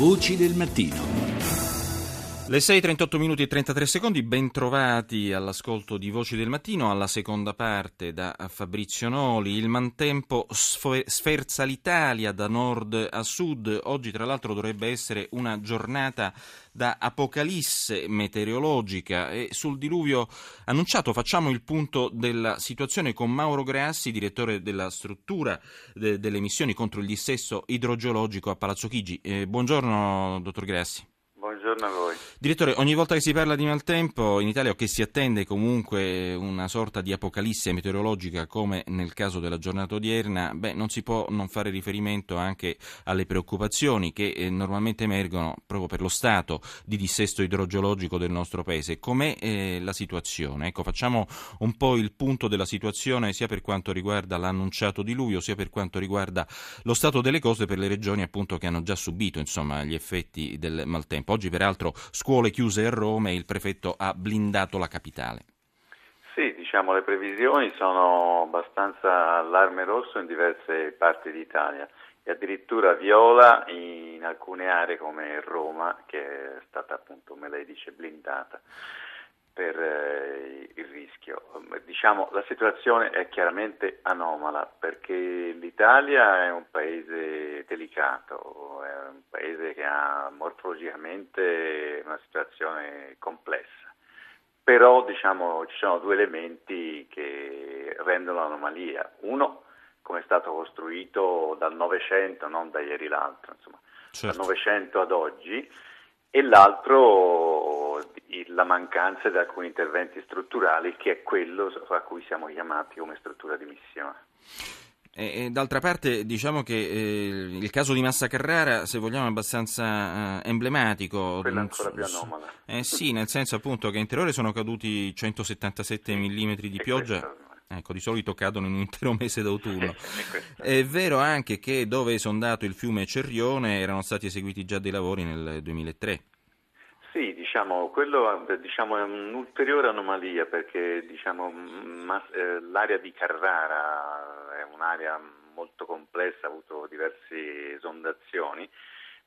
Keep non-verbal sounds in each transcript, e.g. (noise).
Voci del mattino. Le 6.38 minuti e 33 secondi, ben trovati all'ascolto di Voci del Mattino, alla seconda parte da Fabrizio Noli. Il mantempo sferza l'Italia da nord a sud. Oggi tra l'altro dovrebbe essere una giornata da apocalisse meteorologica e sul diluvio annunciato facciamo il punto della situazione con Mauro Grassi, direttore della struttura de- delle missioni contro il dissesto idrogeologico a Palazzo Chigi. Eh, buongiorno dottor Grassi. Buongiorno a voi. Direttore, ogni volta che si parla di maltempo in Italia o che si attende comunque una sorta di apocalisse meteorologica come nel caso della giornata odierna, beh, non si può non fare riferimento anche alle preoccupazioni che eh, normalmente emergono proprio per lo stato di dissesto idrogeologico del nostro paese. Com'è eh, la situazione? Ecco, facciamo un po' il punto della situazione sia per quanto riguarda l'annunciato diluvio sia per quanto riguarda lo stato delle cose per le regioni appunto che hanno già subito insomma, gli effetti del maltempo. Oggi peraltro scuole chiuse a Roma e il prefetto ha blindato la capitale. Sì, diciamo le previsioni sono abbastanza allarme rosso in diverse parti d'Italia e addirittura viola in alcune aree come Roma che è stata appunto, come lei dice, blindata per eh, il rischio. Diciamo, la situazione è chiaramente anomala perché l'Italia è un paese delicato, è un paese che ha morfologicamente una situazione complessa. Però diciamo, ci sono due elementi che rendono l'anomalia. Uno, come è stato costruito dal Novecento, non da ieri l'altro, insomma, certo. dal Novecento ad oggi, e l'altro la mancanza di alcuni interventi strutturali che è quello a cui siamo chiamati come struttura di missione. E, e d'altra parte diciamo che eh, il caso di Massa Carrara, se vogliamo, è abbastanza eh, emblematico. Quello ancora più anomala. Eh sì, nel senso appunto che in Terrore sono caduti 177 mm di pioggia. Ecco, di solito cadono in un intero mese d'autunno. (laughs) È vero anche che dove è esondato il fiume Cerrione erano stati eseguiti già dei lavori nel 2003. Diciamo, quello diciamo, è un'ulteriore anomalia perché diciamo, ma, eh, l'area di Carrara è un'area molto complessa, ha avuto diverse esondazioni,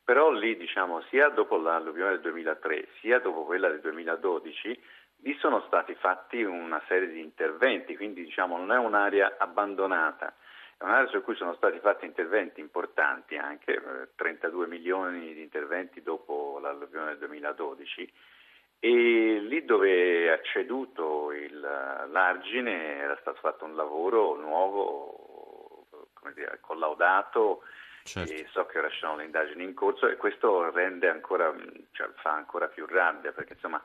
però lì diciamo, sia dopo l'alluvione del 2003 sia dopo quella del 2012 lì sono stati fatti una serie di interventi, quindi diciamo, non è un'area abbandonata un'area su cui sono stati fatti interventi importanti, anche eh, 32 milioni di interventi dopo l'alluvione del 2012 e lì dove è acceduto il, l'argine era stato fatto un lavoro nuovo, come dire, collaudato certo. e so che ora ci sono le indagini in corso e questo rende ancora, cioè, fa ancora più rabbia perché insomma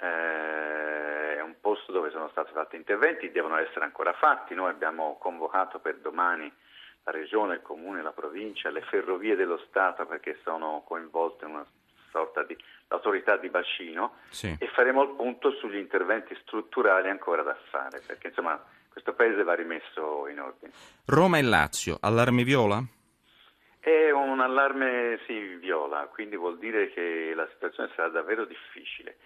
eh, è un posto dove sono stati fatti interventi, devono essere ancora fatti. Noi abbiamo convocato per domani la regione, il comune, la provincia, le ferrovie dello Stato perché sono coinvolte in una sorta di autorità di bacino sì. e faremo il punto sugli interventi strutturali ancora da fare perché insomma questo paese va rimesso in ordine. Roma e Lazio, allarme viola? È un allarme sì, viola, quindi vuol dire che la situazione sarà davvero difficile.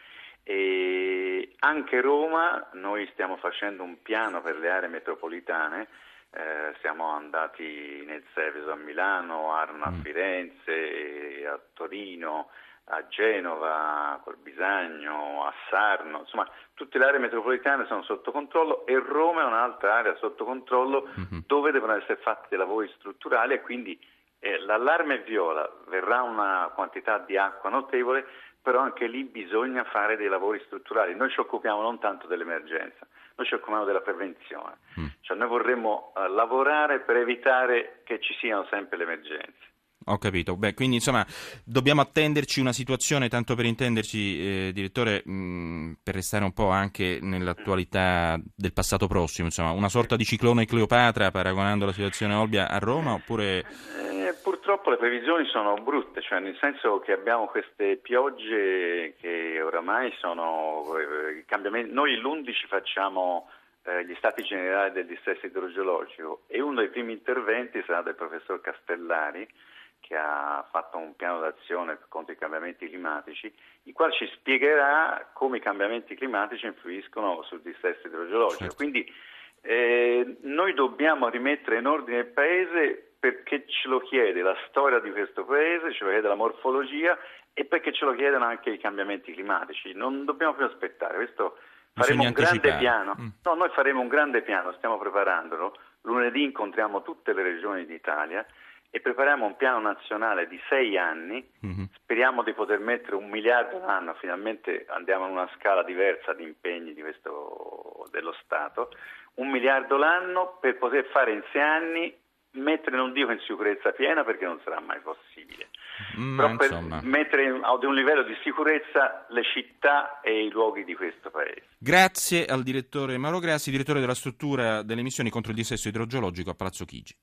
Anche Roma, noi stiamo facendo un piano per le aree metropolitane, eh, siamo andati nel Seveso a Milano, Arno a mm. Firenze, a Torino, a Genova, a Colbisagno, a Sarno, insomma tutte le aree metropolitane sono sotto controllo e Roma è un'altra area sotto controllo mm-hmm. dove devono essere fatti dei lavori strutturali e quindi eh, l'allarme viola, verrà una quantità di acqua notevole, però anche lì bisogna fare dei lavori strutturali. Noi ci occupiamo non tanto dell'emergenza, noi ci occupiamo della prevenzione. Mm. Cioè noi vorremmo uh, lavorare per evitare che ci siano sempre le emergenze. Ho capito, Beh, quindi insomma dobbiamo attenderci una situazione, tanto per intenderci, eh, direttore, mh, mm, per restare un po' anche nell'attualità del passato prossimo, insomma, una sorta di ciclone Cleopatra paragonando la situazione Olbia a Roma oppure... Purtroppo le previsioni sono brutte, cioè nel senso che abbiamo queste piogge che oramai sono eh, cambiamenti. Noi l'11 facciamo eh, gli stati generali del dissesto idrogeologico e uno dei primi interventi sarà del professor Castellari che ha fatto un piano d'azione contro i cambiamenti climatici, il quale ci spiegherà come i cambiamenti climatici influiscono sul dissesto idrogeologico. Certo. Quindi eh, noi dobbiamo rimettere in ordine il paese perché ce lo chiede la storia di questo paese, ce lo chiede la morfologia e perché ce lo chiedono anche i cambiamenti climatici. Non dobbiamo più aspettare, questo faremo un grande piano. Mm. No, noi faremo un grande piano, stiamo preparandolo. Lunedì incontriamo tutte le regioni d'Italia e prepariamo un piano nazionale di sei anni. Mm-hmm. Speriamo di poter mettere un miliardo l'anno, finalmente andiamo in una scala diversa di impegni di questo, dello Stato. Un miliardo l'anno per poter fare in sei anni mettere, non dico in sicurezza piena perché non sarà mai possibile, mm, però mettere ad un livello di sicurezza le città e i luoghi di questo Paese. Grazie al direttore Mauro Grassi, direttore della struttura delle missioni contro il dissesto idrogeologico a Palazzo Chigi.